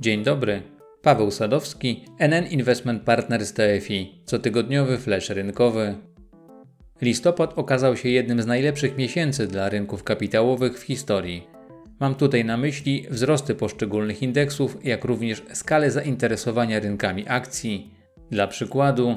Dzień dobry. Paweł Sadowski, NN Investment Partners TFI, cotygodniowy flash rynkowy. Listopad okazał się jednym z najlepszych miesięcy dla rynków kapitałowych w historii. Mam tutaj na myśli wzrosty poszczególnych indeksów, jak również skalę zainteresowania rynkami akcji. Dla przykładu,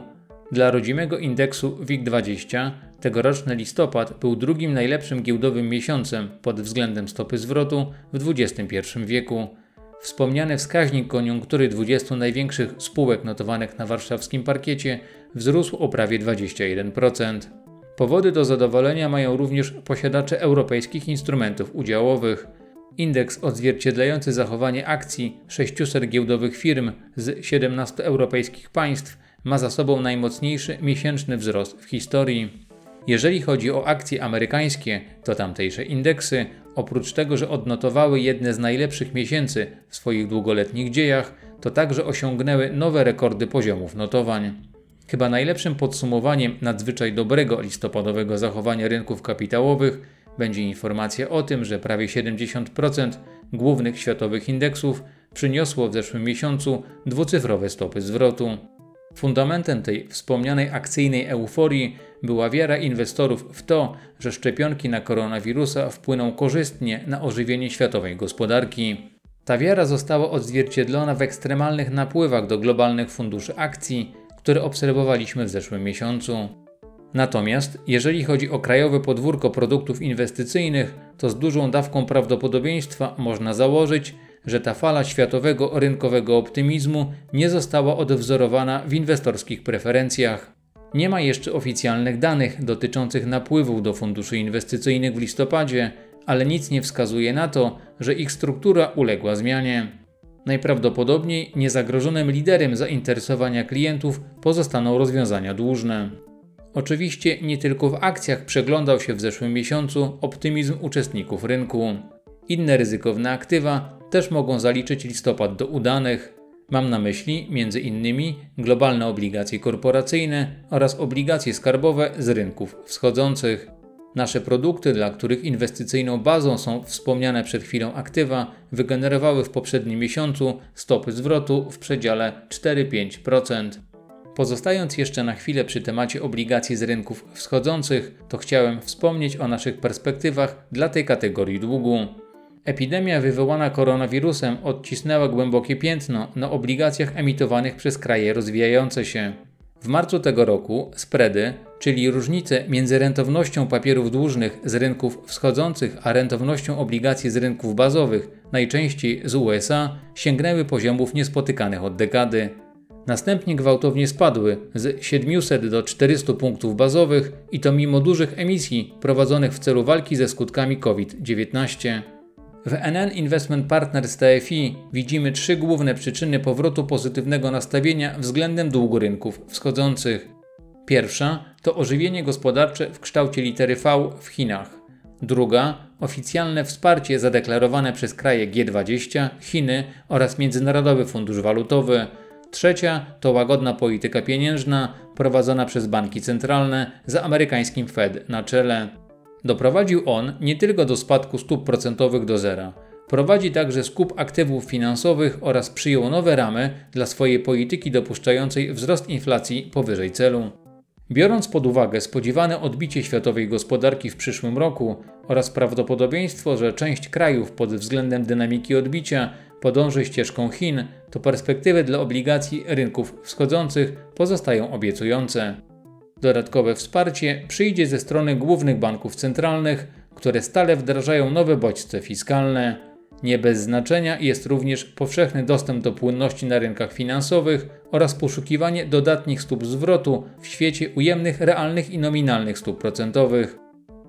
dla rodzimego indeksu WIG20 tegoroczny listopad był drugim najlepszym giełdowym miesiącem pod względem stopy zwrotu w XXI wieku. Wspomniany wskaźnik koniunktury 20 największych spółek notowanych na warszawskim parkiecie wzrósł o prawie 21%. Powody do zadowolenia mają również posiadacze europejskich instrumentów udziałowych. Indeks odzwierciedlający zachowanie akcji 600 giełdowych firm z 17 europejskich państw ma za sobą najmocniejszy miesięczny wzrost w historii. Jeżeli chodzi o akcje amerykańskie, to tamtejsze indeksy, oprócz tego, że odnotowały jedne z najlepszych miesięcy w swoich długoletnich dziejach, to także osiągnęły nowe rekordy poziomów notowań. Chyba najlepszym podsumowaniem nadzwyczaj dobrego listopadowego zachowania rynków kapitałowych będzie informacja o tym, że prawie 70% głównych światowych indeksów przyniosło w zeszłym miesiącu dwucyfrowe stopy zwrotu. Fundamentem tej wspomnianej akcyjnej euforii była wiara inwestorów w to, że szczepionki na koronawirusa wpłyną korzystnie na ożywienie światowej gospodarki. Ta wiara została odzwierciedlona w ekstremalnych napływach do globalnych funduszy akcji, które obserwowaliśmy w zeszłym miesiącu. Natomiast jeżeli chodzi o krajowe podwórko produktów inwestycyjnych, to z dużą dawką prawdopodobieństwa można założyć, że ta fala światowego rynkowego optymizmu nie została odwzorowana w inwestorskich preferencjach. Nie ma jeszcze oficjalnych danych dotyczących napływów do funduszy inwestycyjnych w listopadzie, ale nic nie wskazuje na to, że ich struktura uległa zmianie. Najprawdopodobniej niezagrożonym liderem zainteresowania klientów pozostaną rozwiązania dłużne. Oczywiście nie tylko w akcjach przeglądał się w zeszłym miesiącu optymizm uczestników rynku. Inne ryzykowne aktywa też mogą zaliczyć listopad do udanych. Mam na myśli m.in. globalne obligacje korporacyjne oraz obligacje skarbowe z rynków wschodzących. Nasze produkty, dla których inwestycyjną bazą są wspomniane przed chwilą aktywa, wygenerowały w poprzednim miesiącu stopy zwrotu w przedziale 4-5%. Pozostając jeszcze na chwilę przy temacie obligacji z rynków wschodzących, to chciałem wspomnieć o naszych perspektywach dla tej kategorii długu. Epidemia wywołana koronawirusem odcisnęła głębokie piętno na obligacjach emitowanych przez kraje rozwijające się. W marcu tego roku spready, czyli różnice między rentownością papierów dłużnych z rynków wschodzących a rentownością obligacji z rynków bazowych, najczęściej z USA, sięgnęły poziomów niespotykanych od dekady. Następnie gwałtownie spadły z 700 do 400 punktów bazowych i to mimo dużych emisji prowadzonych w celu walki ze skutkami COVID-19. W NN Investment Partners TFI widzimy trzy główne przyczyny powrotu pozytywnego nastawienia względem długu rynków wschodzących. Pierwsza to ożywienie gospodarcze w kształcie litery V w Chinach. Druga oficjalne wsparcie zadeklarowane przez kraje G20, Chiny oraz Międzynarodowy Fundusz Walutowy. Trzecia to łagodna polityka pieniężna prowadzona przez banki centralne za amerykańskim Fed na czele. Doprowadził on nie tylko do spadku stóp procentowych do zera, prowadzi także skup aktywów finansowych oraz przyjął nowe ramy dla swojej polityki dopuszczającej wzrost inflacji powyżej celu. Biorąc pod uwagę spodziewane odbicie światowej gospodarki w przyszłym roku oraz prawdopodobieństwo, że część krajów pod względem dynamiki odbicia podąży ścieżką Chin, to perspektywy dla obligacji rynków wschodzących pozostają obiecujące. Dodatkowe wsparcie przyjdzie ze strony głównych banków centralnych, które stale wdrażają nowe bodźce fiskalne. Nie bez znaczenia jest również powszechny dostęp do płynności na rynkach finansowych oraz poszukiwanie dodatnich stóp zwrotu w świecie ujemnych realnych i nominalnych stóp procentowych.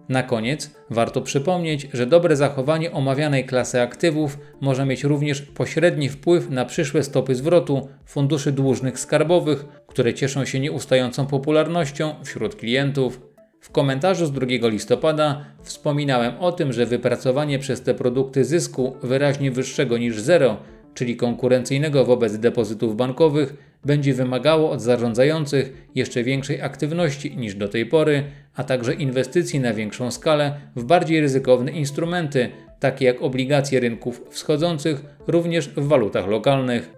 Na koniec warto przypomnieć, że dobre zachowanie omawianej klasy aktywów może mieć również pośredni wpływ na przyszłe stopy zwrotu funduszy dłużnych skarbowych, które cieszą się nieustającą popularnością wśród klientów. W komentarzu z 2 listopada wspominałem o tym, że wypracowanie przez te produkty zysku wyraźnie wyższego niż zero, czyli konkurencyjnego wobec depozytów bankowych, będzie wymagało od zarządzających jeszcze większej aktywności niż do tej pory, a także inwestycji na większą skalę w bardziej ryzykowne instrumenty, takie jak obligacje rynków wschodzących, również w walutach lokalnych.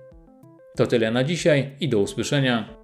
To tyle na dzisiaj i do usłyszenia.